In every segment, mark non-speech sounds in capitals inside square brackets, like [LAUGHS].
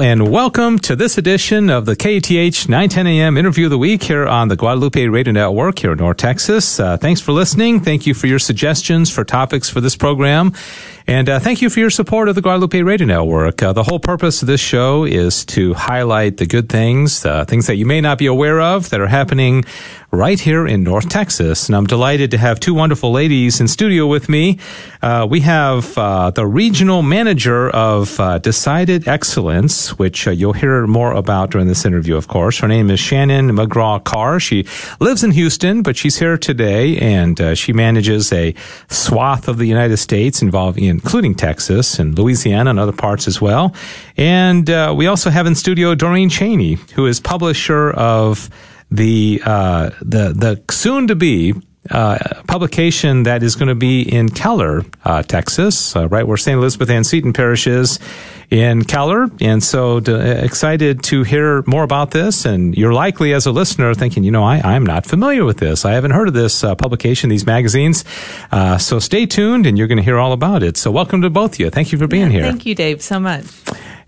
And welcome to this edition of the KATH 910 AM interview of the week here on the Guadalupe Radio Network here in North Texas. Uh, thanks for listening. Thank you for your suggestions for topics for this program. And uh, thank you for your support of the Guadalupe Radio Network. Uh, the whole purpose of this show is to highlight the good things, uh, things that you may not be aware of that are happening right here in North Texas. And I'm delighted to have two wonderful ladies in studio with me. Uh, we have uh, the regional manager of uh, Decided Excellence, which you'll hear more about during this interview, of course. Her name is Shannon McGraw Carr. She lives in Houston, but she's here today and she manages a swath of the United States involving including Texas and Louisiana and other parts as well. And uh, we also have in studio Doreen Chanay, who is publisher of the uh, the the soon to be uh, publication that is going to be in Keller, uh, Texas, uh, right where St. Elizabeth Ann Seton Parish is in Keller. And so to, uh, excited to hear more about this. And you're likely as a listener thinking, you know, I, I'm not familiar with this. I haven't heard of this uh, publication, these magazines. Uh, so stay tuned and you're going to hear all about it. So welcome to both of you. Thank you for being yeah, here. Thank you, Dave, so much.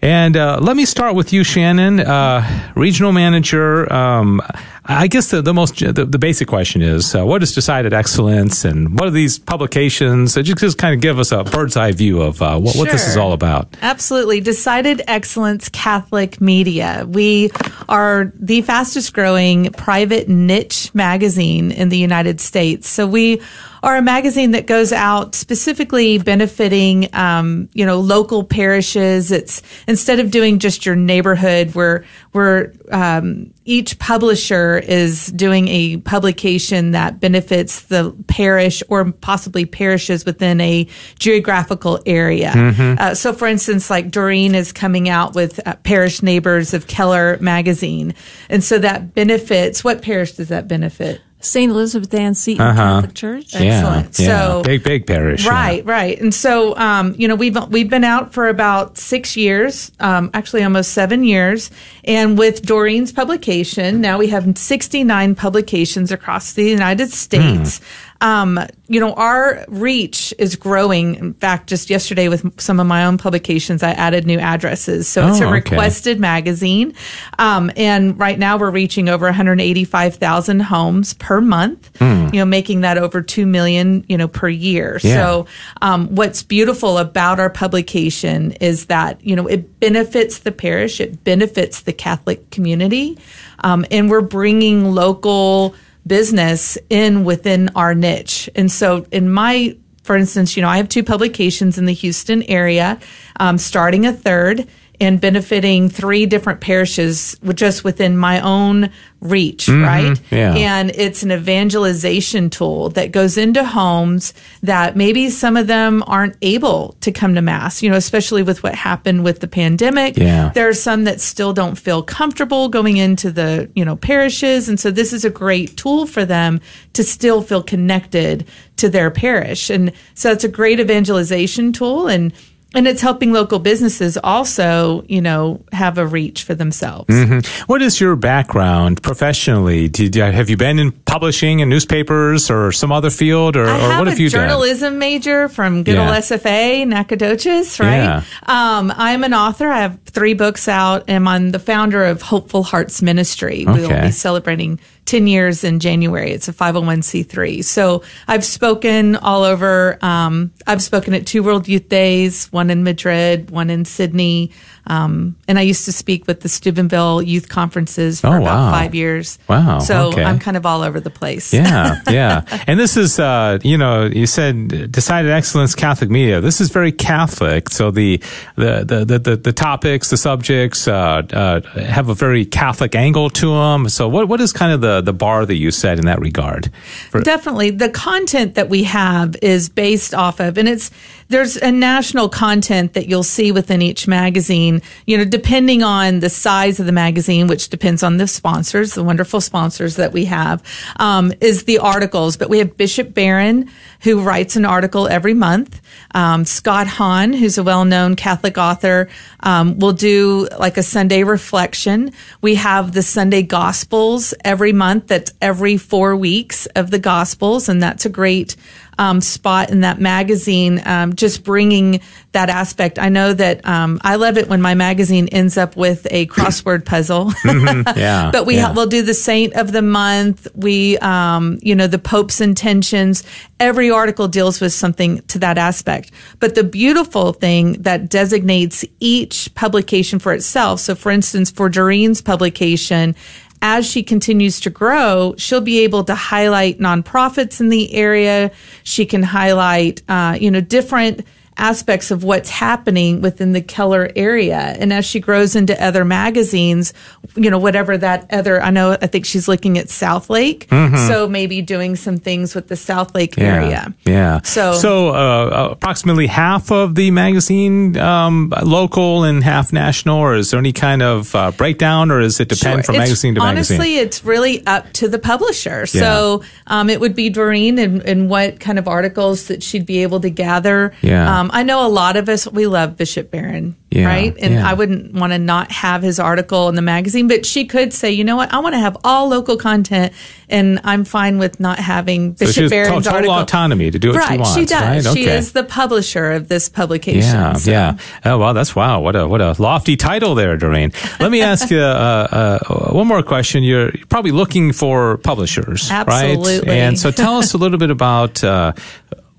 And uh, let me start with you, Shannon, uh, regional manager. Um, I guess the, the most the, the basic question is uh, what is decided excellence, and what are these publications? Just, just kind of give us a bird's eye view of uh, what, sure. what, this is all about. Absolutely, decided excellence Catholic media. We are the fastest growing private niche magazine in the United States. So we are a magazine that goes out specifically benefiting, um, you know, local parishes. It's instead of doing just your neighborhood, where where um, each publisher is doing a publication that benefits the parish or possibly parishes within a geographical area. Mm-hmm. Uh, so, for instance, like Doreen is coming out with uh, Parish Neighbors of Keller magazine, and so that benefits. What parish does that benefit? St. Elizabeth Ann Seton uh-huh. Catholic Church. Excellent. Yeah, yeah. So big, big parish. Right, yeah. right. And so, um, you know, we've we've been out for about six years, um, actually almost seven years. And with Doreen's publication, now we have 69 publications across the United States. Hmm um, you know, our reach is growing. In fact, just yesterday with some of my own publications, I added new addresses. So it's oh, a requested okay. magazine. Um, and right now we're reaching over 185,000 homes per month, mm. you know, making that over 2 million, you know, per year. Yeah. So, um, what's beautiful about our publication is that, you know, it benefits the parish, it benefits the Catholic community. Um, and we're bringing local, business in within our niche. And so in my for instance, you know, I have two publications in the Houston area, um, starting a third and benefiting three different parishes just within my own reach, mm-hmm, right? Yeah. And it's an evangelization tool that goes into homes that maybe some of them aren't able to come to mass, you know, especially with what happened with the pandemic. Yeah. There are some that still don't feel comfortable going into the, you know, parishes. And so this is a great tool for them to still feel connected to their parish. And so it's a great evangelization tool. And and it's helping local businesses also, you know, have a reach for themselves. Mm-hmm. What is your background professionally? Did, have you been in publishing and newspapers or some other field, or, I or what have you done? journalism major from good yeah. old SFA, Nacogdoches, right? Yeah. Um, I'm an author. I have three books out, and I'm on the founder of Hopeful Hearts Ministry. Okay. We will be celebrating 10 years in January. It's a 501c3. So I've spoken all over. Um, I've spoken at two World Youth Days, one in Madrid, one in Sydney. Um, and I used to speak with the Steubenville youth conferences for oh, about wow. five years. Wow. So okay. I'm kind of all over the place. Yeah, [LAUGHS] yeah. and this is, uh, you know, you said decided excellence Catholic media. This is very Catholic. So the the the the, the topics, the subjects uh, uh, have a very Catholic angle to them. So what what is kind of the the bar that you set in that regard? For- Definitely, the content that we have is based off of, and it's there's a national content that you'll see within each magazine, you know, depending on the size of the magazine, which depends on the sponsors, the wonderful sponsors that we have, um, is the articles. But we have Bishop Barron, who writes an article every month. Um, Scott Hahn, who's a well-known Catholic author, um, will do like a Sunday reflection. We have the Sunday Gospels every month. That's every four weeks of the Gospels, and that's a great um, spot in that magazine, um, just bringing that aspect. I know that um, I love it when my magazine ends up with a crossword puzzle. [LAUGHS] mm-hmm. Yeah, but we yeah. ha- we'll do the saint of the month. We, um, you know, the Pope's intentions. Every article deals with something to that aspect. But the beautiful thing that designates each publication for itself. So, for instance, for Doreen's publication, as she continues to grow, she'll be able to highlight nonprofits in the area. She can highlight, uh, you know, different aspects of what's happening within the Keller area. And as she grows into other magazines, you know, whatever that other, I know, I think she's looking at Southlake. Mm-hmm. So maybe doing some things with the Southlake yeah, area. Yeah. So, so uh, approximately half of the magazine um, local and half national, or is there any kind of uh, breakdown, or is it depend sure. from it's, magazine to honestly, magazine? Honestly, it's really up to the publisher. So um, it would be Doreen and, and, what kind of articles that she'd be able to gather. Yeah. Um, I know a lot of us, we love Bishop Barron, yeah, right? And yeah. I wouldn't want to not have his article in the magazine, but she could say, you know what, I want to have all local content, and I'm fine with not having Bishop so Barron's total article. autonomy to do what right, she wants. she does. Right? She is the publisher of this publication. Yeah, so. yeah. Oh well, that's wow. What a what a lofty title there, Doreen. Let me [LAUGHS] ask you uh, uh, one more question. You're probably looking for publishers, Absolutely. right? And so, tell us a little bit about. Uh,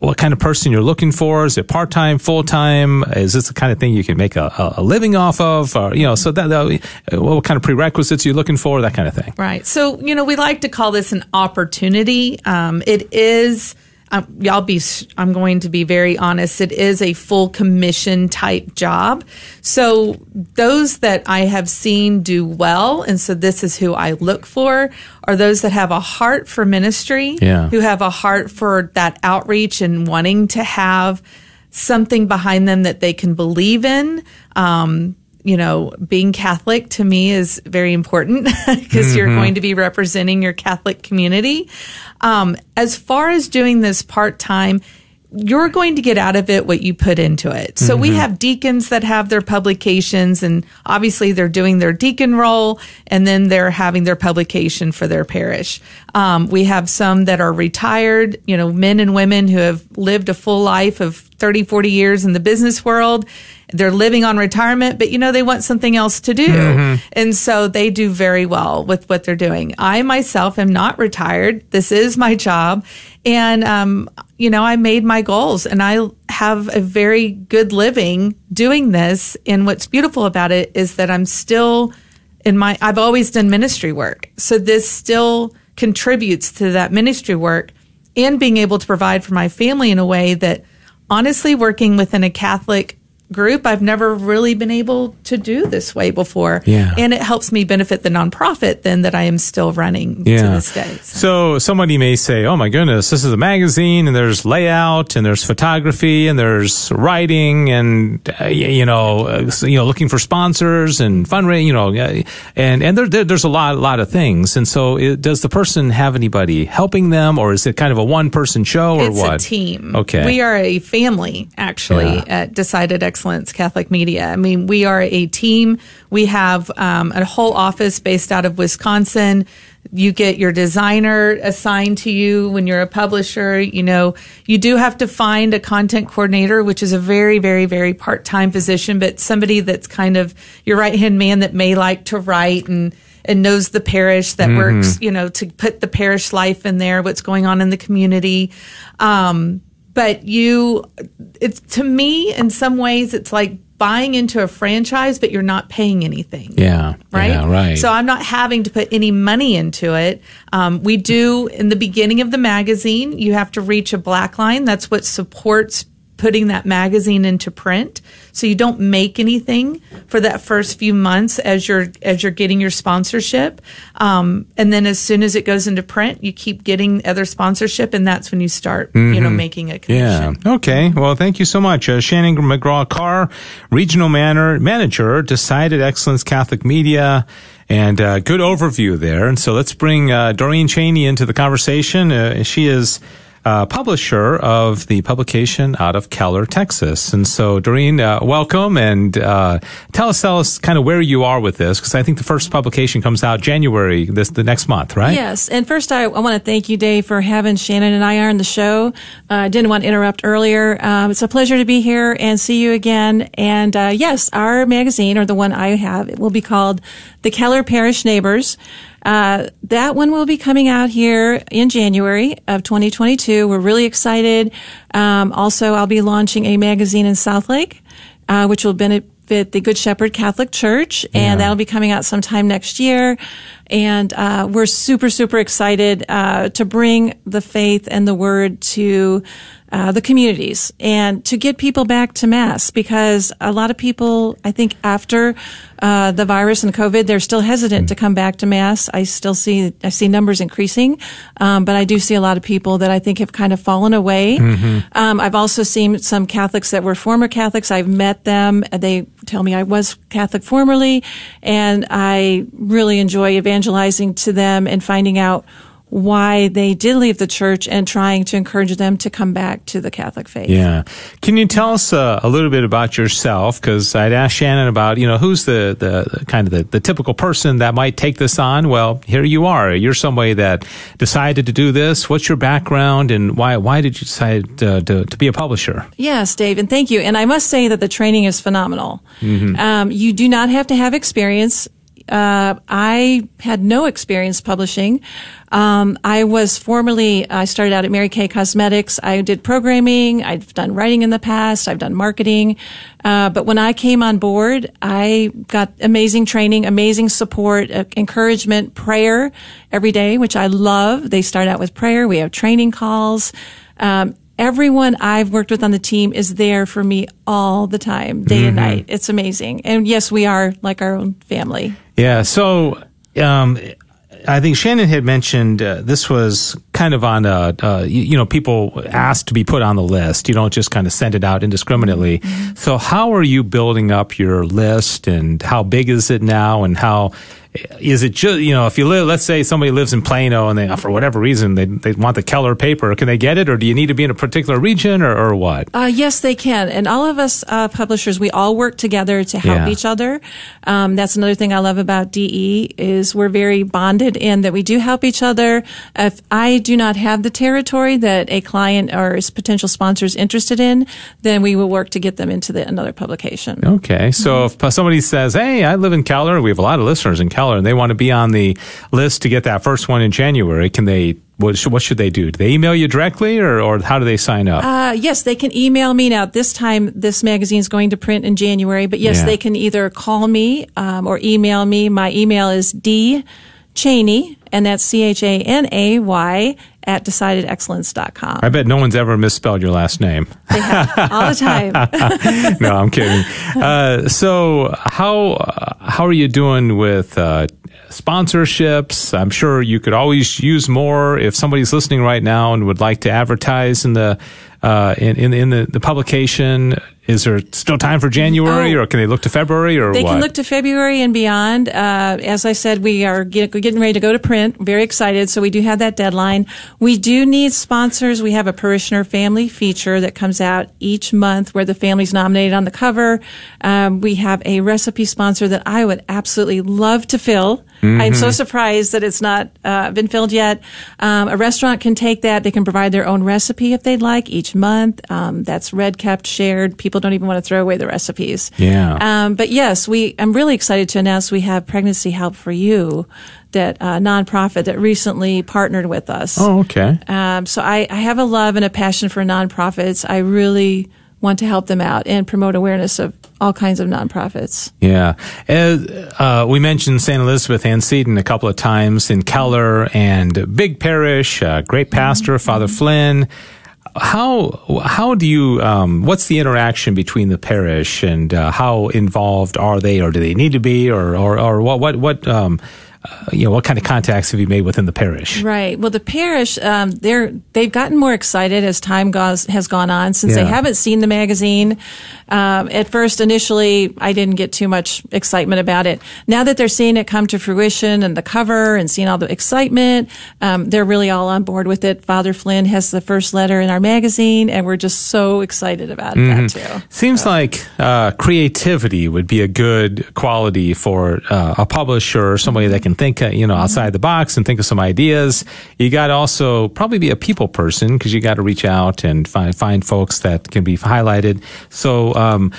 what kind of person you're looking for? Is it part time, full time? Is this the kind of thing you can make a, a living off of? Or, you know, so that, that, what kind of prerequisites you're you looking for? That kind of thing. Right. So, you know, we like to call this an opportunity. Um, it is. Um, y'all be, I'm going to be very honest. It is a full commission type job. So those that I have seen do well, and so this is who I look for, are those that have a heart for ministry, yeah. who have a heart for that outreach and wanting to have something behind them that they can believe in. Um, you know, being Catholic to me is very important [LAUGHS] because mm-hmm. you're going to be representing your Catholic community. Um, as far as doing this part time, you're going to get out of it what you put into it. So mm-hmm. we have deacons that have their publications and obviously they're doing their deacon role and then they're having their publication for their parish. Um, we have some that are retired, you know, men and women who have lived a full life of 30, 40 years in the business world. They're living on retirement, but you know, they want something else to do. Mm-hmm. And so they do very well with what they're doing. I myself am not retired. This is my job. And, um, you know, I made my goals and I have a very good living doing this. And what's beautiful about it is that I'm still in my, I've always done ministry work. So this still contributes to that ministry work and being able to provide for my family in a way that honestly working within a Catholic group I've never really been able to do this way before. Yeah. And it helps me benefit the nonprofit then that I am still running yeah. to this day. So. so. somebody may say, "Oh my goodness, this is a magazine and there's layout and there's photography and there's writing and uh, you know, uh, you know, looking for sponsors and fundraising, you know, uh, and and there, there, there's a lot lot of things. And so it, does the person have anybody helping them or is it kind of a one person show or it's what? It's a team. Okay. We are a family actually Yeah. at Decided Excellence Catholic Media. I mean, we are a team. We have um, a whole office based out of Wisconsin. You get your designer assigned to you when you're a publisher. You know, you do have to find a content coordinator, which is a very, very, very part time position, but somebody that's kind of your right hand man that may like to write and and knows the parish that works, you know, to put the parish life in there, what's going on in the community. Um, but you, it's to me, in some ways, it's like buying into a franchise, but you're not paying anything. Yeah. Right. Yeah, right. So I'm not having to put any money into it. Um, we do in the beginning of the magazine, you have to reach a black line. That's what supports putting that magazine into print. So you don't make anything for that first few months as you're as you're getting your sponsorship, um, and then as soon as it goes into print, you keep getting other sponsorship, and that's when you start, you know, making a commission. Yeah. Okay. Well, thank you so much, uh, Shannon McGraw Carr, Regional Manor, Manager, Decided Excellence Catholic Media. And uh, good overview there. And so let's bring uh, Doreen Chanay into the conversation. Uh, she is uh, publisher of the publication out of Keller, Texas. And so, Doreen, uh, welcome and uh, tell us, tell us kind of where you are with this, because I think the first publication comes out January this the next month, right? Yes. And first, I, I want to thank you, Dave, for having Shannon and I on the show. Uh, I didn't want to interrupt earlier. Um, it's a pleasure to be here and see you again. And uh, yes, our magazine, or the one I have, it will be called The Keller Parish Neighbors. Uh, that one will be coming out here in January of 2022. We're really excited. Um, also, I'll be launching a magazine in Southlake, uh, which will benefit the Good Shepherd Catholic Church, and Yeah. that'll be coming out sometime next year. And uh, we're super, super excited uh, to bring the faith and the word to uh, the communities and to get people back to mass because a lot of people, I think, after uh, the virus and COVID, they're still hesitant to come back to mass. I still see I see numbers increasing, um, but I do see a lot of people that I think have kind of fallen away. Um, I've also seen some Catholics that were former Catholics. I've met them. And they tell me I was Catholic formerly, and I really enjoy evangelizing to them and finding out why they did leave the church and trying to encourage them to come back to the Catholic faith. Yeah. Can you tell us uh, a little bit about yourself? Because I'd asked Shannon about, you know, who's the, the, the kind of the, the typical person that might take this on? Well, here you are. You're somebody that decided to do this. What's your background and why, why did you decide uh, to, to be a publisher? Yes, Dave, and thank you. And I must say that the training is phenomenal. Um, you do not have to have experience. Uh, I had no experience publishing. Um, I was formerly, I started out at Mary Kay Cosmetics. I did programming. I've done writing in the past. I've done marketing. Uh, but when I came on board, I got amazing training, amazing support, uh, encouragement, prayer every day, which I love. They start out with prayer. We have training calls. Um, everyone I've worked with on the team is there for me all the time, day and night. It's amazing. And yes, we are like our own family. Yeah. So, um, I think Shannon had mentioned uh, this was kind of on a, uh, you, you know, people asked to be put on the list. You don't just kind of send it out indiscriminately. So, how are you building up your list, and how big is it now, and how is it just you know if you live let's say somebody lives in Plano and they for whatever reason they they want the Keller paper can they get it or do you need to be in a particular region or, or what Uh, yes, they can. And all of us uh, publishers, we all work together to help Yeah. each other. Um, that's another thing I love about DE is we're very bonded in that we do help each other. If I do not have the territory that a client or his potential sponsor is interested in, then we will work to get them into the, another publication. Okay. So if somebody says, Hey, I live in Keller, we have a lot of listeners in Keller, and they want to be on the list to get that first one in January, can they, what should, what should they do? Do they email you directly or, or how do they sign up? Uh, yes, they can email me now. This time, this magazine is going to print in January, but yes, Yeah. they can either call me um, or email me. My email is d chanay, and that's c h a n a y at decidedexcellence.com. I bet no one's ever misspelled your last name. They have all the time. [LAUGHS] no, I'm kidding. Uh, so how, uh, how are you doing with, uh, sponsorships? I'm sure you could always use more if somebody's listening right now and would like to advertise in the, uh, in, in, in the, the publication. Is there still time for January Oh. or can they look to February or They what? can look to February and beyond. Uh, as I said, we are get, getting ready to go to print. Very excited. So we do have that deadline. We do need sponsors. We have a parishioner family feature that comes out each month where the family's nominated on the cover. Um, we have a recipe sponsor that I would absolutely love to fill. I'm so surprised that it's not uh, been filled yet. Um, a restaurant can take that. They can provide their own recipe if they'd like each month. Um, that's red kept, shared. People don't even want to throw away the recipes. Yeah. Um, but yes, we. I'm really excited to announce we have Pregnancy Help for You, that uh, nonprofit that recently partnered with us. oh, okay. Um, so I, I have a love and a passion for nonprofits. I really want to help them out and promote awareness of all kinds of nonprofits. Yeah. As, uh, we mentioned St. Elizabeth Ann Seton a couple of times in Keller and big parish, uh, great pastor, Father Flynn. How how do you um, what's the interaction between the parish and uh, how involved are they or do they need to be or or, or what what what um, uh, you know, what kind of contacts have you made within the parish? Right. Well, the parish, um, they're they've gotten more excited as time goes has gone on since Yeah. they haven't seen the magazine. Um, at first, initially, I didn't get too much excitement about it. Now that they're seeing it come to fruition and the cover and seeing all the excitement, um, they're really all on board with it. Father Flynn has the first letter in our magazine, and we're just so excited about Mm-hmm. that too. Seems like uh, creativity would be a good quality for uh, a publisher or somebody that can think, uh, you know, outside the box and think of some ideas. You got to also probably be a people person because you got to reach out and find find folks that can be highlighted. So, um,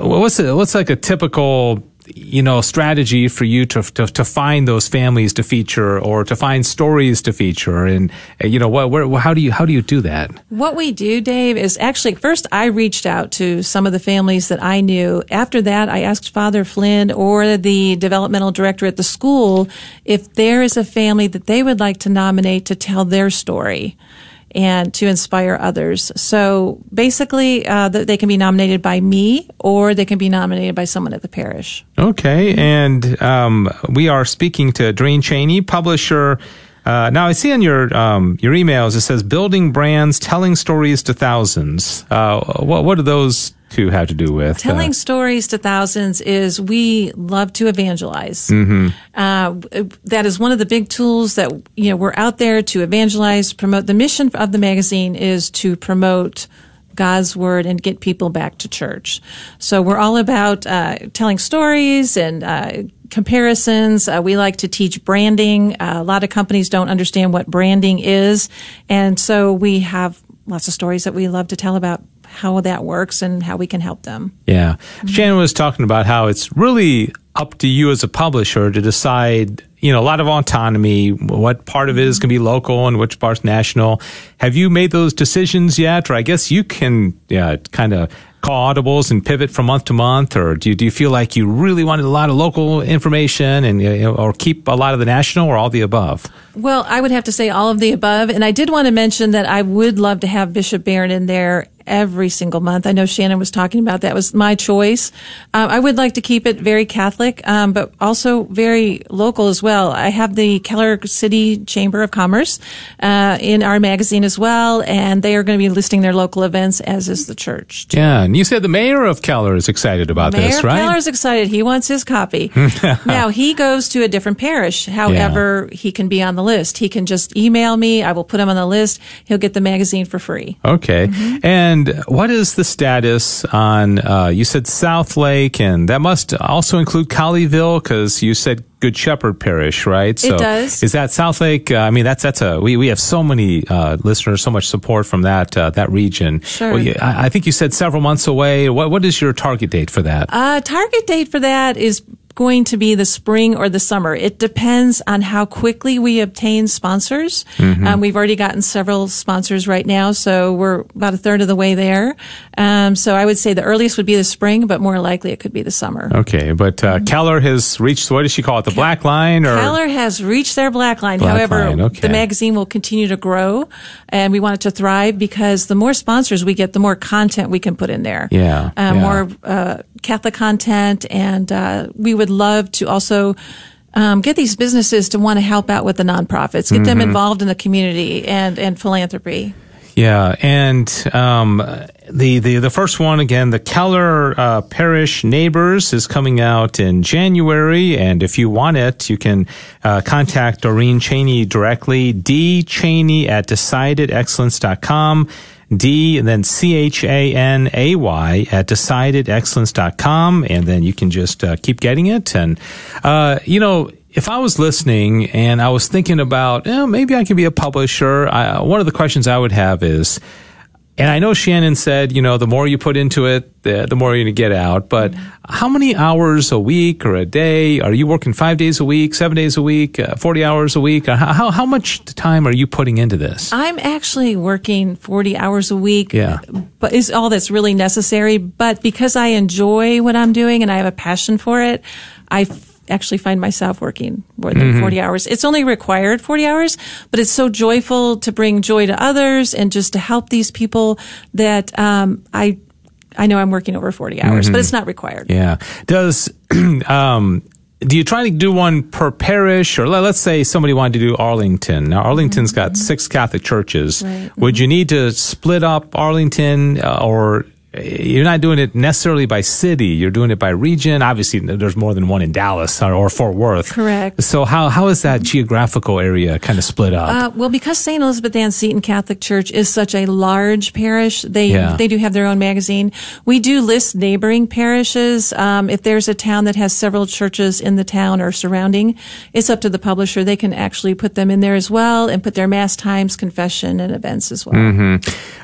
what's a, what's like a typical you know strategy for you to, to to find those families to feature or to find stories to feature? And uh, you know what where, how do you how do you do that? What we do, Dave, is actually first I reached out to some of the families that I knew. After that, I asked Father Flynn or the developmental director at the school if there is a family that they would like to nominate to tell their story and to inspire others. So basically, uh, they can be nominated by me or they can be nominated by someone at the parish. Okay, and um, we are speaking to Doreen Chanay, publisher. Uh, now I see on your um, your emails it says building brands, telling stories to thousands. Uh, what what do those two have to do with? Telling uh, stories to thousands is we love to evangelize. Mm-hmm. Uh, that is one of the big tools that you know we're out there to evangelize, promote. The mission of the magazine is to promote God's word and get people back to church. So we're all about uh, telling stories and. Uh, comparisons. Uh, we like to teach branding. Uh, a lot of companies don't understand what branding is. And so we have lots of stories that we love to tell about how that works and how we can help them. Yeah. Shannon was talking about how it's really up to you as a publisher to decide, you know, a lot of autonomy, what part of it is going to be local and which part's national. Have you made those decisions yet? Or I guess you can yeah, kind of call audibles and pivot from month to month, or do you, do you feel like you really wanted a lot of local information and or keep a lot of the national, or all the above? Well, I would have to say all of the above. And I did want to mention that I would love to have Bishop Barron in there every single month. I know Shannon was talking about that was my choice. Um, I would like to keep it very Catholic, um, but also very local as well. I have the Keller City Chamber of Commerce uh, in our magazine as well, and they are going to be listing their local events, as is the church. Yeah, and you said the mayor of Keller is excited about Mayor this, right? Keller's excited. He wants his copy. [LAUGHS] now he goes to a different parish. However, he can be on the list. He can just email me. I will put him on the list. He'll get the magazine for free. Okay. Mm-hmm. And what is the status on, uh, you said Southlake, and that must also include Colleyville, because you said Good Shepherd Parish, right? So does. Is that Southlake? Uh, I mean, that's, that's a, we, we have so many, uh, listeners, so much support from that, uh, that region. Sure. Well, you, I, I think you said several months away. What, what is your target date for that? Uh, target date for that is going to be the spring or the summer. It depends on how quickly we obtain sponsors. Um, we've already gotten several sponsors right now, so we're about a third of the way there. Um, so I would say the earliest would be the spring, but more likely it could be the summer. Okay. But, uh, Keller has reached, what does she call it? The black line or? Keller has reached their black line. Black However, line, okay. the magazine will continue to grow and we want it to thrive because the more sponsors we get, the more content we can put in there. Yeah, Uh, yeah. More uh, Catholic content. And uh, we would love to also. Um, get these businesses to want to help out with the nonprofits, get them Mm-hmm. involved in the community and, and philanthropy. Yeah, and um, the, the the first one again, the Keller uh, Parish Neighbors is coming out in January, and if you want it, you can uh, contact Doreen Chanay directly, D Chanay at decidedexcellence.com. D and then C H A N A Y at decidedexcellence.com. And then you can just uh, keep getting it. And, uh, you know, if I was listening and I was thinking about, eh, maybe I could be a publisher, I, one of the questions I would have is, and I know Shannon said, you know, the more you put into it, the, the more you're going to get out. But how many hours a week or a day are you working? Five days a week, seven days a week, uh, forty hours a week? How, how how much time are you putting into this? I'm actually working 40 hours a week. Yeah. But is all that's really necessary. But because I enjoy what I'm doing and I have a passion for it, I actually find myself working more than 40 hours. It's only required 40 hours, but it's so joyful to bring joy to others and just to help these people that, um, I, I know I'm working over 40 hours, but it's not required. Yeah. Does [CLEARS THROAT] um do you try to do one per parish, or let, us say somebody wanted to do Arlington? Now Arlington's got six Catholic churches. Right. Would you need to split up Arlington, uh, or you're not doing it necessarily by city. You're doing it by region. Obviously, there's more than one in Dallas or, or Fort Worth. Correct. So how, how is that geographical area kind of split up? Uh, well, because St. Elizabeth Ann Seton Catholic Church is such a large parish, they Yeah. they do have their own magazine. We do list neighboring parishes. Um, if there's a town that has several churches in the town or surrounding, it's up to the publisher. They can actually put them in there as well and put their mass times, confession, and events as well.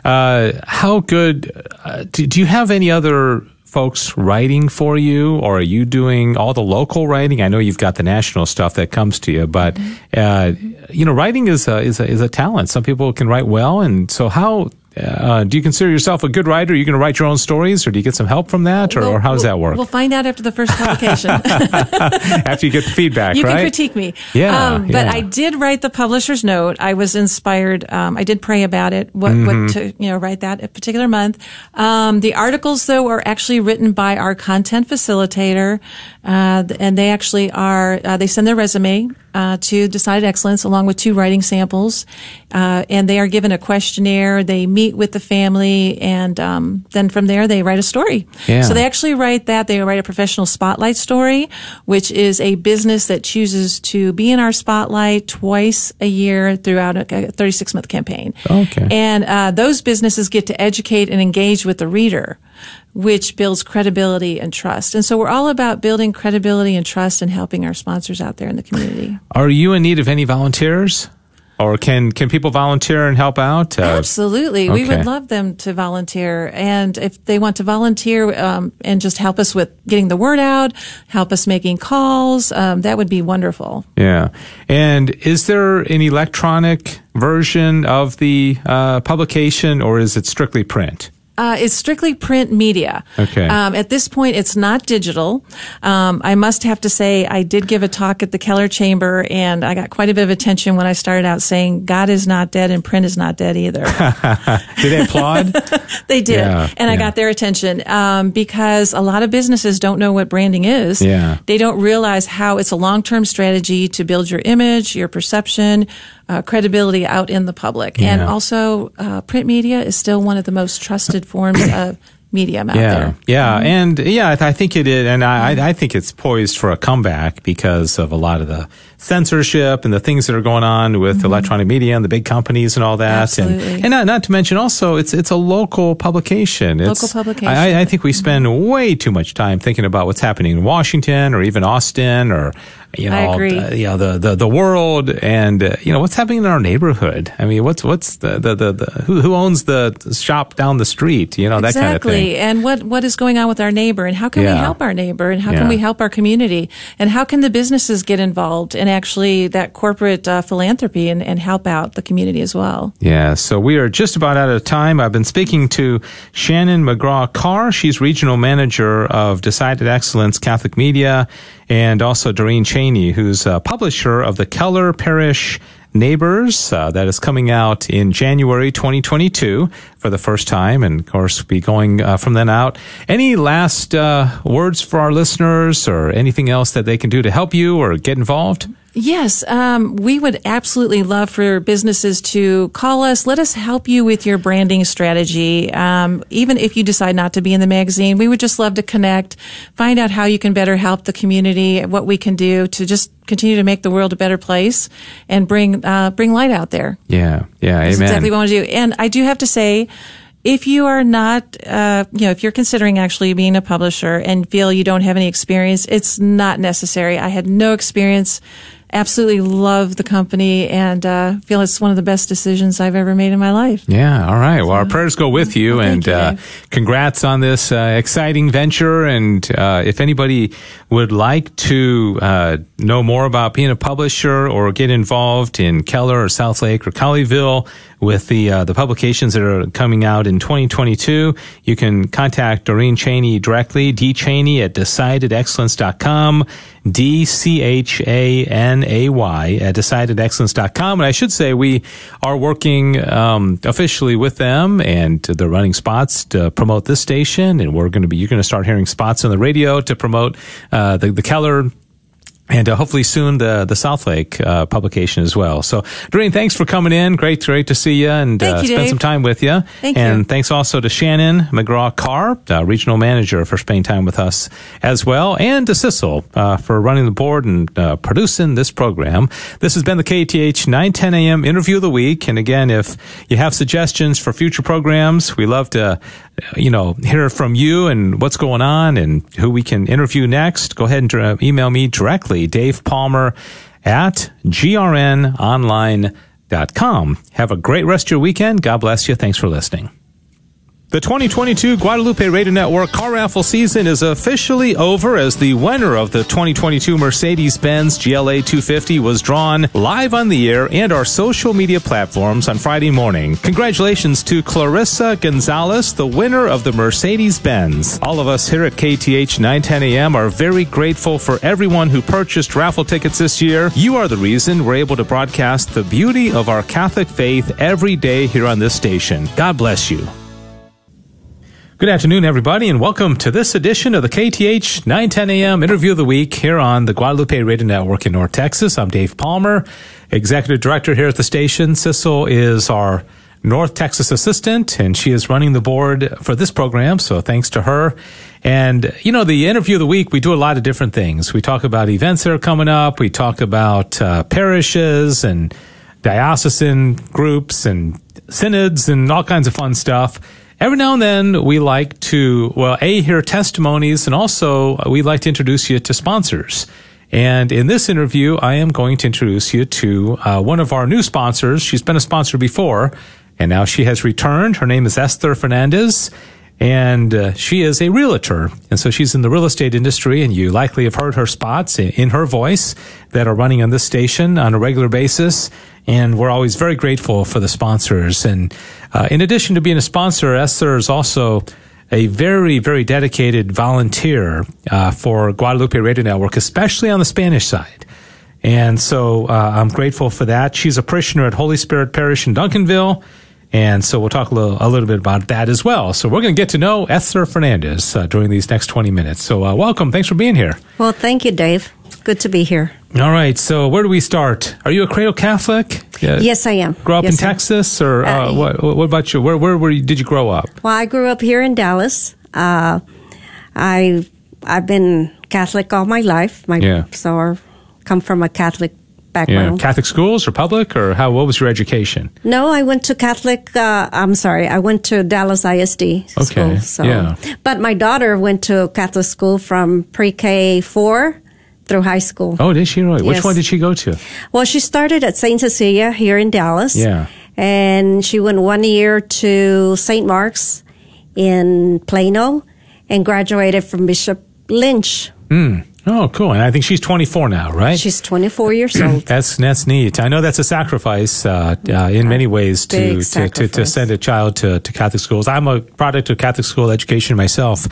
Uh, how good uh, do, do you have any other folks writing for you, or are you doing all the local writing? I know you've got the national stuff that comes to you, but uh, you know, writing is a, is a is a talent. Some people can write well, and so how. Uh, do you consider yourself a good writer? Are you going to write your own stories, or do you get some help from that, or, Well, or how does that work? We'll find out after the first [LAUGHS] publication. [LAUGHS] After you get the feedback, you right? can critique me. Yeah, Um, but yeah. I did write the publisher's note. I was inspired. Um, I did pray about it. What, Mm-hmm. what to you know write that a particular month. Um, the articles though are actually written by our content facilitator, uh, and they actually are. Uh, they send their resume uh, to Decided Excellence along with two writing samples, uh, and they are given a questionnaire. They meet with the family, and um, then from there they write a story. Yeah. So they actually write that. They write a professional spotlight story, which is a business that chooses to be in our spotlight twice a year throughout a 36 month campaign. Okay. And uh, those businesses get to educate and engage with the reader, which builds credibility and trust. And so we're all about building credibility and trust and helping our sponsors out there in the community. Are you in need of any volunteers, or can can people volunteer and help out? Uh, Absolutely. We would love them to volunteer. And if they want to volunteer um, and just help us with getting the word out, help us making calls, um, that would be wonderful. Yeah. And is there an electronic version of the uh, publication or is it strictly print? Uh, it's strictly print media. Okay. Um, at this point, it's not digital. Um, I must have to say, I did give a talk at the Keller Chamber, and I got quite a bit of attention when I started out saying, "God is not dead, and print is not dead either." [LAUGHS] [LAUGHS] Did they applaud? They did, Yeah, and I got their attention um, because a lot of businesses don't know what branding is. Yeah. they don't realize how it's a long-term strategy to build your image, your perception, uh, credibility out in the public, and also uh, print media is still one of the most trusted [COUGHS] forms of medium out yeah. there. Yeah. And yeah, I, th- I think it is. And I, I- I think it's poised for a comeback because of a lot of the censorship and the things that are going on with electronic media and the big companies and all that. Mm-hmm. Absolutely. And, and not, not to mention also it's, it's a local publication. It's, Local publication. I, I think we spend way too much time thinking about what's happening in Washington or even Austin or, you know, uh, you know, the, the, the world and, uh, you know, what's happening in our neighborhood. I mean, what's, what's the, the, the, the who, who owns the shop down the street? You know, that kind of thing. And what, what is going on with our neighbor and how can Yeah. we help our neighbor and how Yeah. can we help our community and how can the businesses get involved and actually that corporate uh, philanthropy and, and help out the community as well. Yeah, so we are just about out of time. I've been speaking to Shannon McGraw Carr. She's regional manager of Decided Excellence Catholic Media, and also Doreen Chanay, who's a publisher of the Keller Parish Neighbors uh, that is coming out in January 2022 for the first time, and of course, be going uh, from then out. Any last uh, words for our listeners, or anything else that they can do to help you or get involved? Yes, um, we would absolutely love for businesses to call us. Let us help you with your branding strategy. Um, even if you decide not to be in the magazine, we would just love to connect, find out how you can better help the community, what we can do to just continue to make the world a better place and bring uh, bring light out there. Yeah, yeah, That's amen. exactly what I want to do. And I do have to say, if you are not, uh, you know, if you're considering actually being a publisher and feel you don't have any experience, it's not necessary. I had no experience. Absolutely love the company and uh, feel it's one of the best decisions I've ever made in my life. Yeah, all right. Well, our prayers go with you, Well, and you, uh, congrats on this uh, exciting venture. And uh, if anybody would like to uh, know more about being a publisher or get involved in Keller or Southlake or Colleyville with the uh, the publications that are coming out in 2022, you can contact Doreen Chanay directly, dchanay at decidedexcellence.com, D C H A N A Y at decidedexcellence.com. And I should say we are working um, officially with them and they're running spots to promote this station. And we're going to be, you're going to start hearing spots on the radio to promote uh, the, the Keller and uh, hopefully soon the the Southlake uh, publication as well. So, Doreen, thanks for coming in. Great, great to see you and uh, you, spend Dave. some time with you. Thank and you. thanks also to Shannon McGraw Carr, uh, regional manager, for spending time with us as well, and to Sissel uh, for running the board and uh, producing this program. This has been the KATH 910 a.m. interview of the week. And again, if you have suggestions for future programs, we love to, you know, hear from you and what's going on and who we can interview next. Go ahead and email me directly, Dave Palmer at grnonline.com. Have a great rest of your weekend. God bless you. Thanks for listening. The 2022 Guadalupe Radio Network car raffle season is officially over as the winner of the 2022 Mercedes Benz GLA 250 was drawn live on the air and our social media platforms on Friday morning. Congratulations to Clarissa Gonzalez, the winner of the Mercedes Benz. All of us here at KATH 910 AM are very grateful for everyone who purchased raffle tickets this year. You are the reason we're able to broadcast the beauty of our Catholic faith every day here on this station. God bless you. Good afternoon, everybody, and welcome to this edition of the KATH 910 AM interview of the week here on the Guadalupe Radio Network in North Texas. I'm Dave Palmer, Executive Director here at the station. Sissel is our North Texas assistant, and she is running the board for this program, so thanks to her. And, you know, the interview of the week, we do a lot of different things. We talk about events that are coming up, we talk about uh, parishes and diocesan groups and synods and all kinds of fun stuff. Every now and then we like to, well, A, hear testimonies and also we like to introduce you to sponsors. And in this interview, I am going to introduce you to uh, one of our new sponsors. She's been a sponsor before and now she has returned. Her name is Esther Fernandez and uh, she is a realtor. And so she's in the real estate industry, and you likely have heard her spots in her voice that are running on this station on a regular basis. And we're always very grateful for the sponsors. And uh, in addition to being a sponsor, Esther is also a very, very dedicated volunteer uh, for Guadalupe Radio Network, especially on the Spanish side. And so uh, I'm grateful for that. She's a parishioner at Holy Spirit Parish in Duncanville. And so we'll talk a little, a little bit about that as well. So we're going to get to know Esther Fernandez uh, during these next 20 minutes. So uh, welcome. Thanks for being here. Well, thank you, Dave. Good to be here. All right. So where do we start? Are you a cradle Catholic? Uh, Yes, I am. Grow up Yes, in. Texas, or uh, Uh, what, what about you? Where where you, did you grow up? Well, I grew up here in Dallas. Uh, I I've been Catholic all my life. My Yeah. so I come from a Catholic Yeah, background. Catholic schools or public, or how? What was your education? no, I went to Catholic. Uh, I'm sorry, I went to Dallas ISD Okay, school. So, yeah. but my daughter went to Catholic school from pre-K four through high school. Oh, did she really? Which one did she go to? Well, she started at Saint Cecilia here in Dallas. Yeah. And she went one year to St. Mark's in Plano and graduated from Bishop Lynch. Hmm. Oh, cool. And I think she's 24 now, right? She's 24 years old. [CLEARS THROAT] That's that's neat. I know that's a sacrifice uh, uh, in many ways to, to, to, to send a child to, to Catholic schools. I'm a product of Catholic school education myself.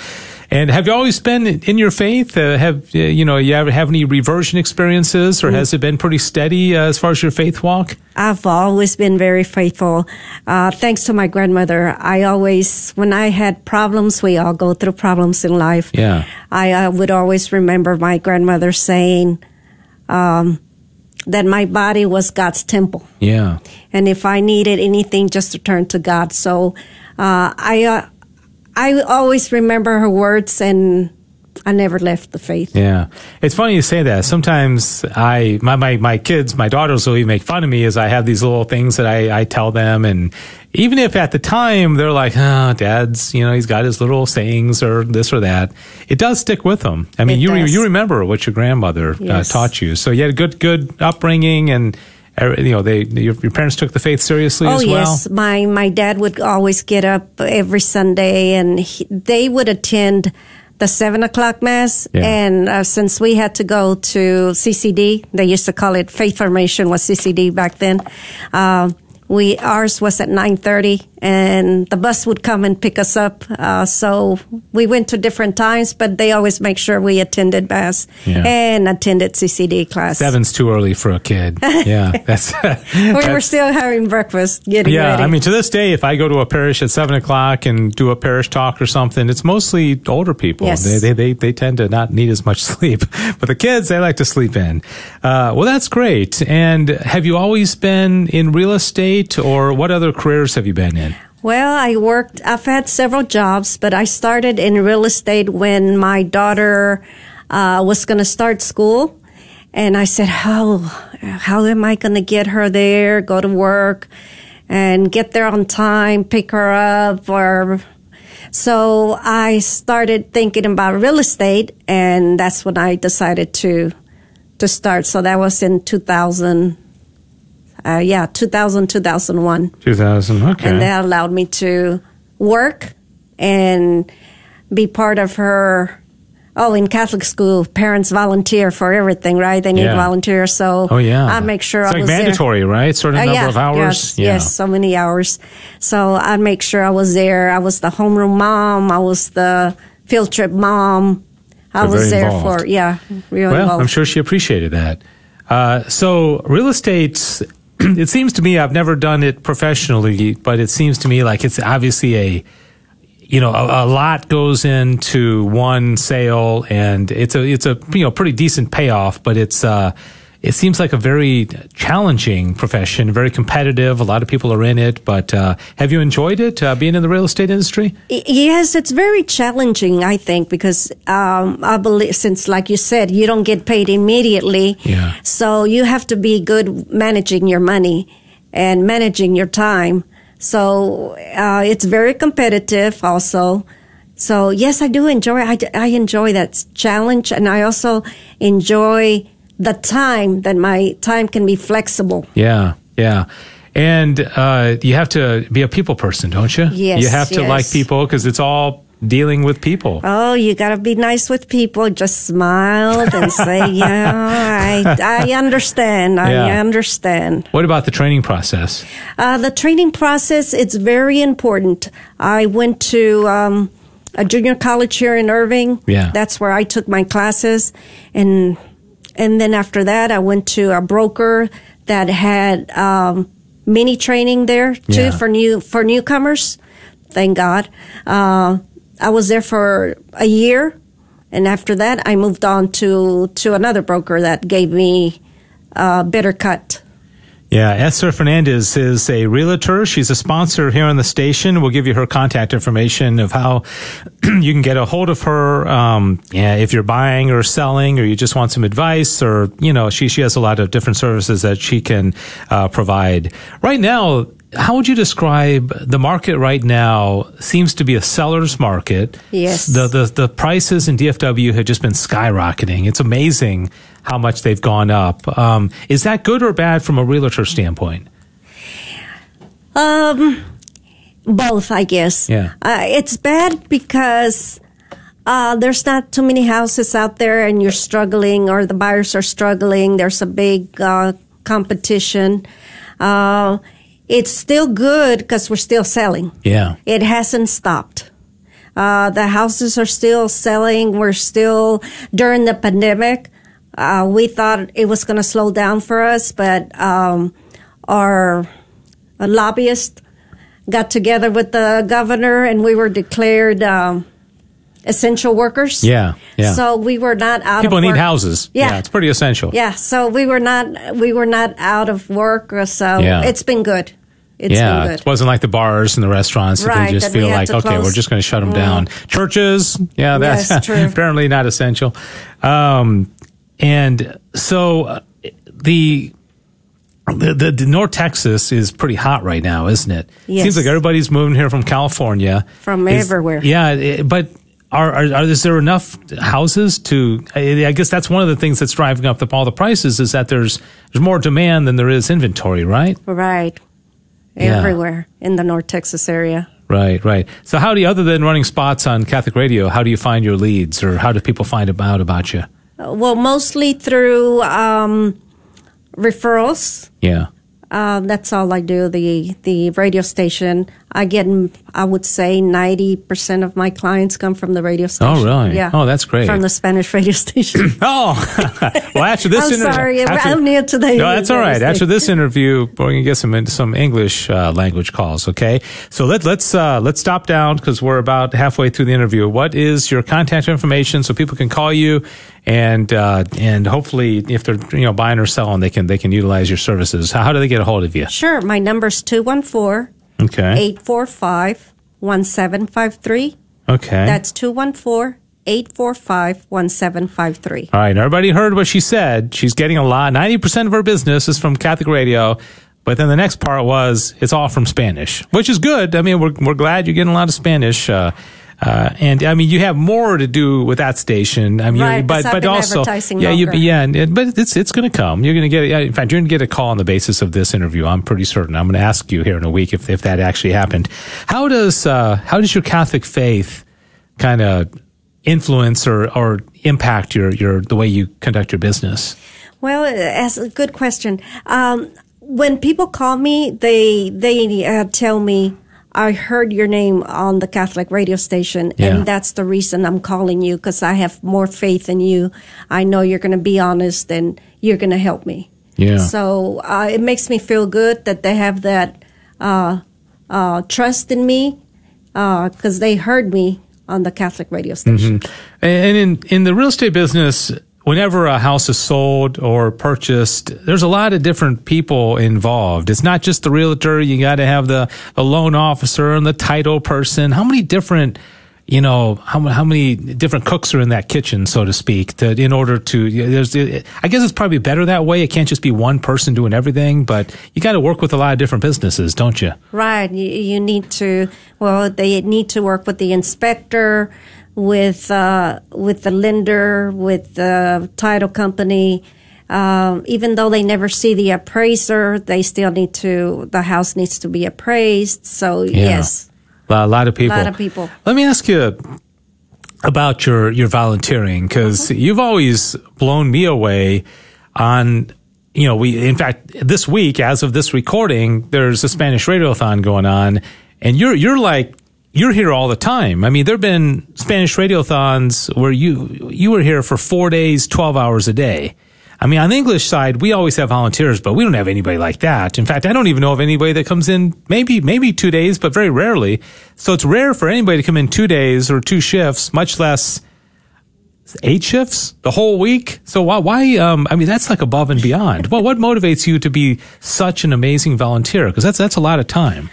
And have you always been in your faith? Uh, have uh, you know you ever have any reversion experiences, Mm. or has it been pretty steady uh, as far as your faith walk? I've always been very faithful. Uh, thanks to my grandmother, I always, when I had problems, we all go through problems in life. Yeah. I uh, would always remember my grandmother saying um, that my body was God's temple. Yeah. and if I needed anything, just to turn to God. So uh, I uh, I always remember her words, and I never left the faith. Yeah, it's funny you say that. Sometimes I, my, my, my kids, my daughters will even make fun of me as I have these little things that I, I tell them. And even if at the time they're like, oh, dad's, you know, he's got his little sayings or this or that, it does stick with them. I mean, It you, does. you remember what your grandmother Yes. uh, taught you. So you had a good, good upbringing and, uh, you know, they, your, your parents took the faith seriously Oh as well. yes, my my dad would always get up every Sunday, and he, they would attend the seven o'clock mass. Yeah. And uh, since we had to go to CCD, they used to call it Faith Formation was CCD back then. Uh, we ours was at 9:30 and the bus would come and pick us up uh, so we went to different times but they always make sure we attended mass Yeah. and attended ccd class Seven's too early for a kid. [LAUGHS] Yeah, that's. [LAUGHS] we were still having breakfast getting yeah, ready I mean, to this day, if I go to a parish at seven o'clock and do a parish talk or something, it's mostly older people. Yes. They, they, they, they tend to not need as much [LAUGHS] sleep. But the kids, they like to sleep in. Uh, well, that's great. And have you always been in real estate or what other careers have you been in? Well, I worked, I've had several jobs, but I started in real estate when my daughter uh, was going to start school. And I said, how, how am I going to get her there, go to work, and get there on time, pick her up, or so I started thinking about real estate, and that's when I decided to to start. So that was in 2000, uh, yeah, 2000, 2001 2000. Okay. and that allowed me to work and be part of her. Oh, in Catholic school, parents volunteer for everything, right? They need Yeah. volunteers, so oh, yeah. I make sure it's I like was there. mandatory, right? Certain Uh, number yeah, of hours. Yes, yeah. yes, so many hours. So I'd make sure I was there. I was the homeroom mom. I was the field trip mom. I You're was there involved. for yeah, real Well, involved. I'm sure she appreciated that. Uh, so, real estate, [CLEARS THROAT] it seems to me, I've never done it professionally, but it seems to me like it's obviously a, you know, a, a lot goes into one sale and it's a, it's a, you know, pretty decent payoff, but it's, uh, it seems like a very challenging profession, very competitive. A lot of people are in it, but uh, have you enjoyed it, uh, being in the real estate industry? Yes, it's very challenging, I think, because um, I believe, since, like you said, you don't get paid immediately. Yeah. So you have to be good managing your money and managing your time. So uh, it's very competitive also. So yes, I do enjoy. I, I enjoy that challenge, and I also enjoy the time that my time can be flexible. Yeah, yeah. And uh, you have to be a people person, don't you? Yes, You have to yes. like people because it's all dealing with people. Oh, you got to be nice with people. Just smile and say, [LAUGHS] "Yeah, I, I understand. I Yeah. understand." What about the training process? Uh, the training process it's very important. I went to um, a junior college here in Irving. Yeah. that's where I took my classes, and and then after that, I went to a broker that had um, mini training there too Yeah. for new for newcomers. Thank God. Uh, I was there for a year, and after that, I moved on to to another broker that gave me a better cut. Yeah, Esther Fernandez is a realtor. She's a sponsor here on the station. We'll give you her contact information of how [CLEARS THROAT] you can get a hold of her. Um, yeah, if you're buying or selling, or you just want some advice, or you know, she she has a lot of different services that she can uh, provide. Right now, how would you describe the market right now? Seems to be a seller's market. Yes. The the the prices in DFW have just been skyrocketing. It's amazing how much they've gone up. Um, is that good or bad from a realtor standpoint? Um, both, I guess. Yeah. Uh, it's bad because uh, there's not too many houses out there, and you're struggling, or the buyers are struggling. There's a big uh, competition. Uh, it's still good because we're still selling. Yeah. It hasn't stopped. Uh, the houses are still selling. We're still during the pandemic. Uh, we thought it was going to slow down for us, but um, our lobbyist got together with the governor, and we were declared um, essential workers. Yeah. Yeah. So we were not out. People need houses. Yeah. It's pretty essential. Yeah. So we were not. We were not out of work. uh, So Yeah. it's been good. It's yeah, been good. it wasn't like the bars and the restaurants that Right, they just feel like, okay, close. we're just going to shut them down. Churches, yeah, that's Yes, true. [LAUGHS] apparently not essential. Um, and so uh, the, the, the the North Texas is pretty hot right now, isn't it? Yes. Seems like everybody's moving here from California. From Is- everywhere. Yeah, eh, but. Are, are, are is there enough houses to? I I guess that's one of the things that's driving up the, all the prices is that there's there's more demand than there is inventory, right? Right. Yeah. Everywhere in the North Texas area. Right, right. So, how do you, other than running spots on Catholic radio, how do you find your leads, or how do people find out about you? Well, mostly through um, referrals. Yeah, Uh, that's all I do. The the radio station. I get, I would say, ninety percent of my clients come from the radio station. Oh, really? Yeah. Oh, that's great. From the Spanish radio station. [COUGHS] Oh, [LAUGHS] well, after this I'm interview, sorry, after, I'm to the No, that's all right. After this interview, we're gonna get some some English uh, language calls. Okay, so let let's uh, let's stop down because we're about halfway through the interview. What is your contact information so people can call you and uh, and hopefully if they're you know buying or selling, they can they can utilize your services. How, how do they get a hold of you? Sure. My number's 214 Okay, 845 1753. okay. That's 214 845 1753. All right, everybody heard what she said. She's getting a lot. 90% of her business is from Catholic radio. But then the next part was it's all from Spanish, which is good. I mean, we're, we're glad you're getting a lot of Spanish. Uh, uh, and I mean, you have more to do with that station. I mean, Right, but but also, yeah, you, longer. yeah, and but it's it's going to come. You're going to get, in fact, you're going to get a call on the basis of this interview. I'm pretty certain. I'm going to ask you here in a week if if that actually happened. How does uh, how does your Catholic faith kind of influence or or impact your your the way you conduct your business? Well, as a good question. Um, when people call me, they they uh, tell me I heard your name on the Catholic radio station, Yeah. and that's the reason I'm calling you because I have more faith in you. I know you're going to be honest and you're going to help me. Yeah. So uh, it makes me feel good that they have that uh, uh, trust in me because they heard me on the Catholic radio station. And in in the real estate business, whenever a house is sold or purchased, there's a lot of different people involved. It's not just the realtor. You got to have the, the loan officer and the title person. How many different, you know, how, how many different cooks are in that kitchen, so to speak, to, in order to, there's, I guess it's probably better that way. It can't just be one person doing everything, but you got to work with a lot of different businesses, don't you? Right. You, you need to, well, they need to work with the inspector, with, uh, with the lender, with the title company. Um, even though they never see the appraiser, they still need to, the house needs to be appraised. So, yes. A lot of people. A Lot of people. Let me ask you about your your volunteering because you've always blown me away on you know we in fact this week as of this recording there's a Spanish radiothon going on and you're you're like you're here all the time. I mean there've been Spanish radiothons where you you were here for 4 days 12 hours a day. I mean, on the English side, we always have volunteers, but we don't have anybody like that. In fact, I don't even know of anybody that comes in maybe, maybe two days, but very rarely. So it's rare for anybody to come in two days or two shifts, much less eight shifts the whole week. So why, why, um, I mean, that's like above and beyond. well, what motivates you to be such an amazing volunteer? Cause that's, that's a lot of time.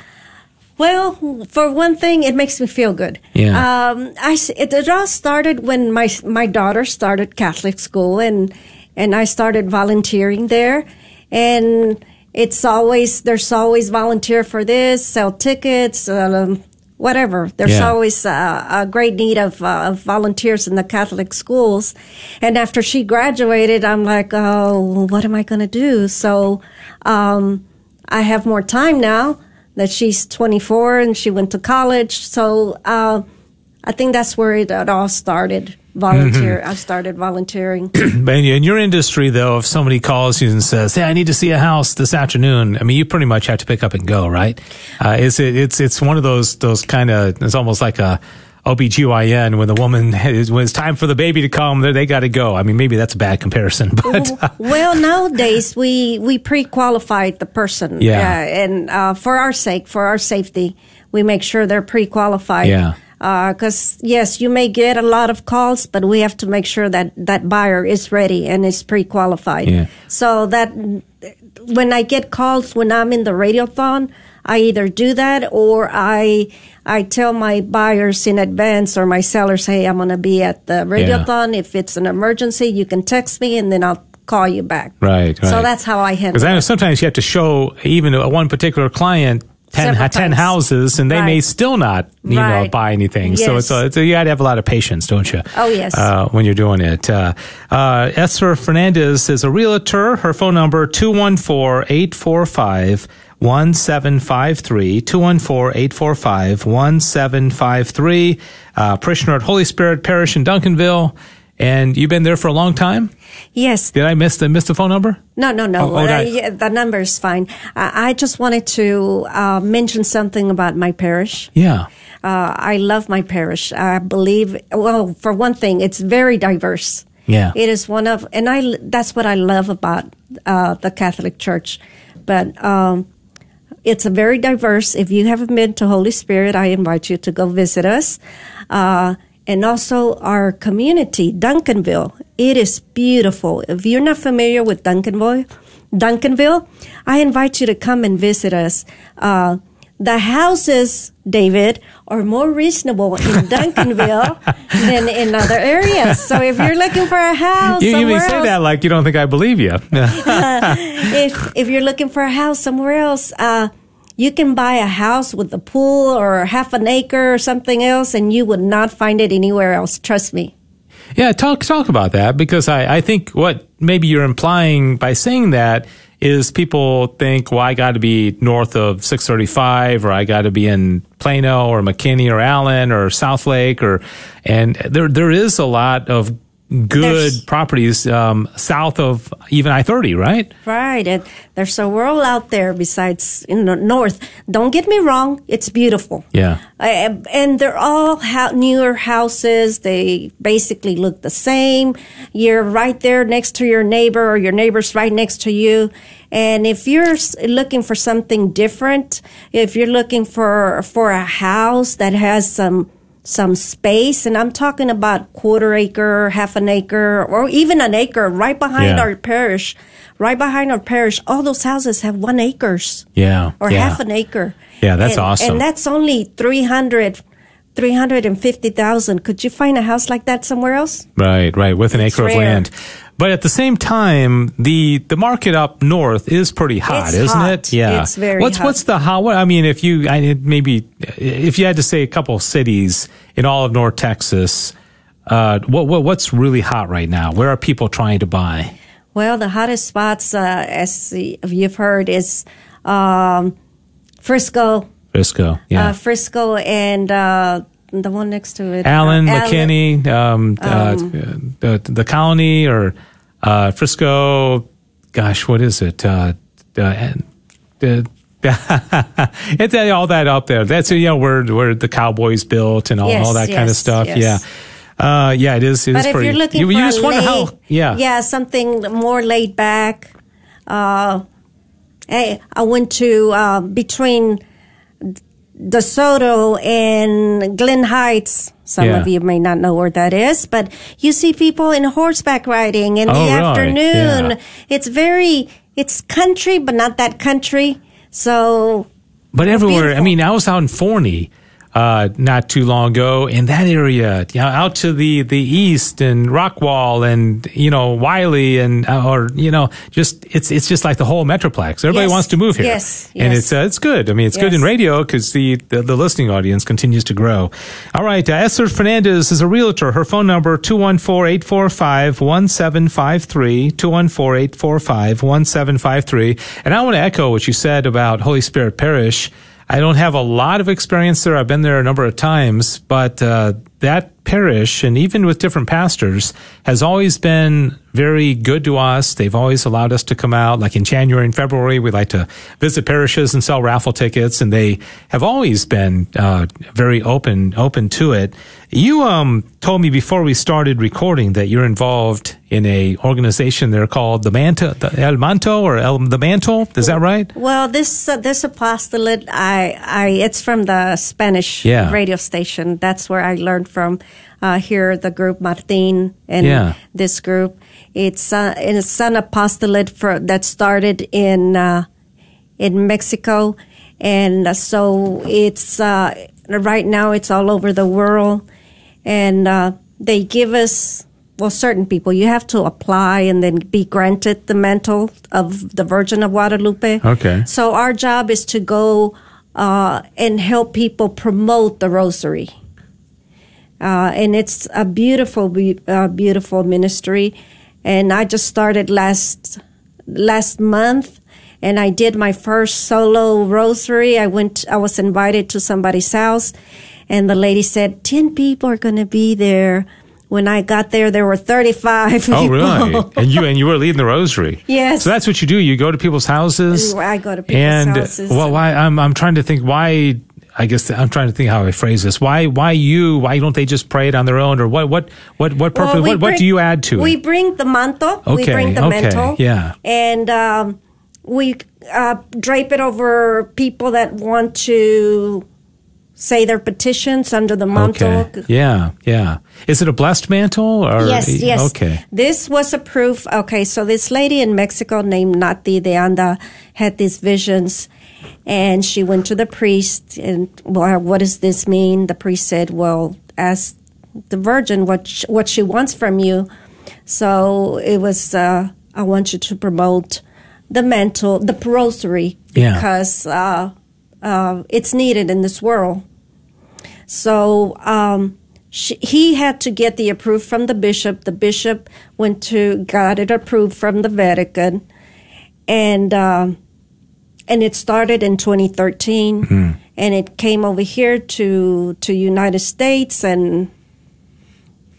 Well, for one thing, it makes me feel good. Yeah. Um, I it, it all started when my my daughter started Catholic school, and and I started volunteering there, and it's always there's always volunteer for this, sell tickets, um, whatever. There's Yeah. always uh, a great need of, uh, of volunteers in the Catholic schools, and after she graduated, I'm like, oh, what am I going to do? So. Um, I have more time now that she's 24 and she went to college. So uh, I think that's where it, it all started. Volunteer. Mm-hmm. I started volunteering. [CLEARS THROAT] But in in your industry, though, if somebody calls you and says, "Hey, I need to see a house this afternoon," I mean, you pretty much have to pick up and go, right? Uh, is it? It's it's one of those those kind of. It's almost like a OBGYN when the woman is, when it's time for the baby to come, they, they got to go. I mean, maybe that's a bad comparison, [LAUGHS] but uh, well, nowadays we we pre-qualified the person. Yeah. Uh, and uh, for our sake, for our safety, we make sure they're pre-qualified. Yeah. Because yes, you may get a lot of calls, but we have to make sure that that buyer is ready and is pre-qualified. Yeah. So that when I get calls when I'm in the radiothon, I either do that or I I tell my buyers in advance or my sellers, hey, I'm going to be at the radiothon. If it's an emergency, you can text me and then I'll call you back. right, right. So that's how I handle Because I know it. sometimes you have to show even one particular client 10, 10 houses and they may still not, you know, buy anything. So it's, a, it's a, you got to have a lot of patience, don't you? Oh, yes. Uh, when you're doing it. Uh, uh, Esther Fernandez is a realtor. Her phone number, 214-845 1753 214-845 1753 uh, parishioner at Holy Spirit Parish in Duncanville And you've been there for a long time? Yes. Did I miss the miss the phone number? No, no, no. Oh, oh, Uh, yeah, the number is fine. I, I just wanted to uh, mention something about my parish. Yeah. Uh, I love my parish. I believe, well, for one thing, it's very diverse. Yeah. It is one of, and I, that's what I love about uh, the Catholic Church. But um, it's a very diverse. If you haven't been to Holy Spirit, I invite you to go visit us. Uh, and also our community, Duncanville. It is beautiful. If you're not familiar with Duncanville, Duncanville, I invite you to come and visit us. Uh, the houses, David, are more reasonable in [LAUGHS] Duncanville than in other areas. So if you're looking for a house, You, you say else, that like you don't think I believe you. [LAUGHS] [LAUGHS] if if you're looking for a house somewhere else, uh, you can buy a house with a pool or half an acre or something else, and you would not find it anywhere else. Trust me. Yeah, talk talk about that because I, I think what maybe you're implying by saying that is people think, well, I got to be north of 635, or I got to be in Plano, or McKinney, or Allen, or Southlake, or and there there is a lot of good There's- properties um, south of even I 30, right? Right, and there's a world out there besides in the north. Don't get me wrong; it's beautiful. Yeah. Uh, and they're all ho- newer houses. They basically look the same. You're right there next to your neighbor, or your neighbor's right next to you. And if you're looking for something different, if you're looking for for a house that has some some space, and I'm talking about quarter acre, half an acre, or even an acre, right behind Yeah. our parish, right behind our parish, all those houses have one acres Yeah. or yeah. half an acre. Yeah, that's And- awesome. And that's only 300, 350,000. Could you find a house like that somewhere else? Right, right, with an It's acre of land. But at the same time, the the market up north is pretty hot, It's isn't hot. it? Yeah. It's very what's hot. what's the hot? What, I mean, if you I, maybe if you had to say a couple of cities in all of North Texas, uh, what, what what's really hot right now? Where are people trying to buy? Well, the hottest spots, uh, as you've heard, is um, Frisco, Frisco, yeah. uh, Frisco, and uh, the one next to it, Allen, uh, McKinney, um, uh, the, the Colony, or uh, Frisco. Gosh, what is it? Uh, uh, the, [LAUGHS] it's uh, all that up there. That's you know where where the Cowboys built and all, Yes, all that kind of stuff. yes. Yeah, uh, yeah, it is. It is But if pretty. you're looking you, for you just wonder how. laid- Yeah, yeah, something more laid back. Uh, hey, I went to uh, between DeSoto and Glen Heights. Some Yeah. of you may not know where that is, but you see people in horseback riding in Oh, the really? afternoon. Yeah. It's very, it's country, but not that country. So But everywhere, I mean, I was out in Forney uh, not too long ago, in that area, you know, out to the, the east and Rockwall and you know Wylie and uh, or you know just it's it's just like the whole metroplex. Everybody Yes. wants to move here, Yes. and Yes. it's uh, it's good. I mean, it's good in radio because the, the the listening audience continues to grow. All right, uh, Esther Fernandez is a realtor. Her phone number 214-845-1753, 214-845-1753. And I want to echo what you said about Holy Spirit Parish. I don't have a lot of experience there. I've been there a number of times, but uh, that parish, and even with different pastors, has always been very good to us. They've always allowed us to come out. Like in January and February, we like to visit parishes and sell raffle tickets, and they have always been uh, very open open to it. You um, told me before we started recording that you're involved in a organization there called the Manto, the El Manto, or El, the Mantle. Is that right? Well, this uh, this apostolate, I, I it's from the Spanish Yeah. radio station. That's where I learned from. Uh, here, the group Martin and Yeah. this group. It's uh, it's an apostolate for that started in uh, in Mexico, and uh, so it's uh, right now it's all over the world, and uh, they give us well certain people you have to apply and then be granted the mantle of the Virgin of Guadalupe. Okay. So our job is to go uh, and help people promote the rosary. Uh, and it's a beautiful, be- uh, beautiful ministry. And I just started last last month, and I did my first solo rosary. I went. I was invited to somebody's house, and the lady said, 10 people are going to be there. When I got there, there were 35 People. Oh, really? and you and you were leading the rosary. [LAUGHS] Yes. So that's what you do. You go to people's houses. I go to people's and, houses. Well, why? I'm I'm trying to think why. I guess I'm trying to think how I phrase this. Why? Why you? Why don't they just pray it on their own? Or what? What? What? What purpose? Well, we what, what do you add to We it? We bring the manto. we bring the okay, manto. yeah. And um, we uh, drape it over people that want to say their petitions under the manto. Okay. Yeah. Yeah. Is it a blessed mantle? Or Yes, yes. Okay. This was a proof. Okay, so this lady in Mexico named Nati de Anda had these visions, and she went to the priest. And well, what does this mean? The priest said, "Well, ask the Virgin what sh- what she wants from you." So it was. Uh, I want you to promote the mantle, the rosary, Yeah. because uh, uh, it's needed in this world. So um, she, he had to get the approval from the bishop. The bishop went to got it approved from the Vatican, and um, and it started in 2013, and it came over here to to United States, and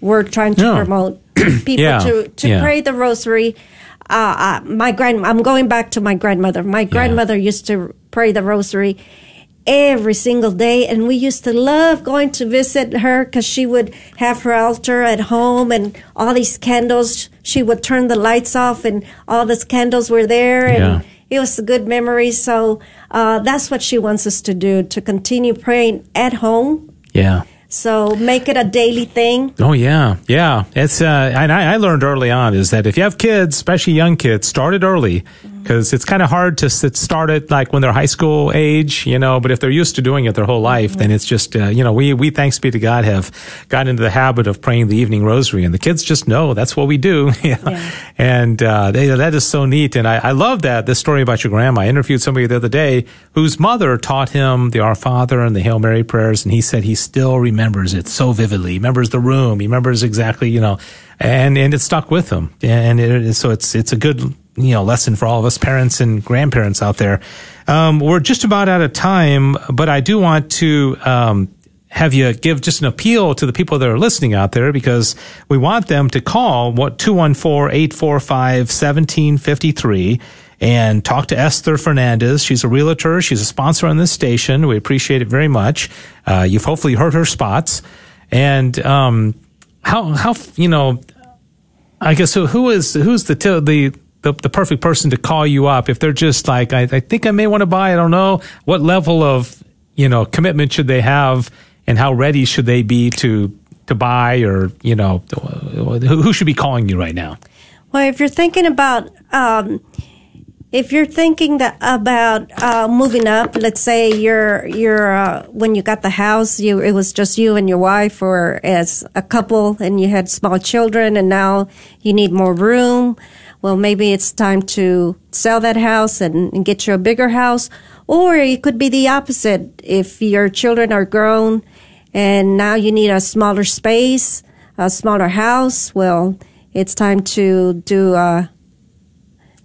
we're trying to Yeah. promote [CLEARS THROAT] people Yeah, to to yeah. pray the rosary. Uh, uh, my grand, I'm going back to my grandmother. My grandmother used to pray the rosary every single day, and we used to love going to visit her because she would have her altar at home and all these candles. She would turn the lights off, and all these candles were there, and Yeah. It was a good memory. So uh, that's what she wants us to do: to continue praying at home. Yeah. So make it a daily thing. Oh yeah, yeah. It's uh, and I, I learned early on is that if you have kids, especially young kids, start it early because it's kind of hard to start it like when they're high school age, you know. But if they're used to doing it their whole life, then it's just uh, you know we we thanks be to God have gotten into the habit of praying the evening rosary, and the kids just know that's what we do. [LAUGHS] yeah. And uh, they, that is so neat, and I, I love that this story about your grandma. I interviewed somebody the other day whose mother taught him the Our Father and the Hail Mary prayers, and he said he still remembers it so vividly. He remembers the room. He remembers exactly, you know, and and it stuck with him. And it, so it's it's a good you know lesson for all of us parents and grandparents out there. Um, we're just about out of time, but I do want to. Um, have you give just an appeal to the people that are listening out there because we want them to call what 214-845-1753 and talk to Esther Fernandez. She's a realtor. She's a sponsor on this station. We appreciate it very much. Uh, you've hopefully heard her spots. And um, how how you know? I guess who, who is who's the the the, the perfect person to call you up if they're just like I, I think I may want to buy. I don't know what level of you know commitment should they have, and how ready should they be to to buy, or you know who, should be calling you right now? Well, if you're thinking about, um, if you're thinking that about uh, moving up, let's say you're you're uh, when you got the house, you it was just you and your wife, or as a couple, and you had small children, and now you need more room. Well, maybe it's time to sell that house and, and get you a bigger house, or it could be the opposite. If your children are grown and now you need a smaller space, a smaller house, well, it's time to do uh,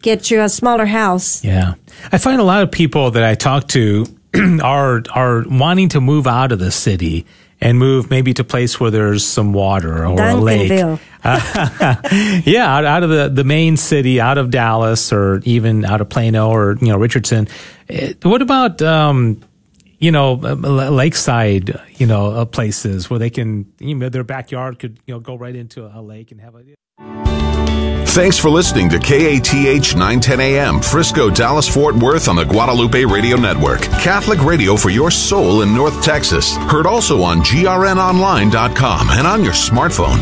get you a smaller house. Yeah, I find a lot of people that I talk to [CLEARS THROAT] are are wanting to move out of the city and move maybe to a place where there's some water or a lake. [LAUGHS] Yeah, out, out of the, the main city, out of Dallas, or even out of Plano or you know Richardson. Eh, What about um, you know uh, lakeside, you know uh, places where they can you know, their backyard could you know go right into a lake and have a Thanks for listening to KATH 910 AM, Frisco, Dallas, Fort Worth on the Guadalupe Radio Network. Catholic radio for your soul in North Texas. Heard also on grnonline.com and on your smartphone.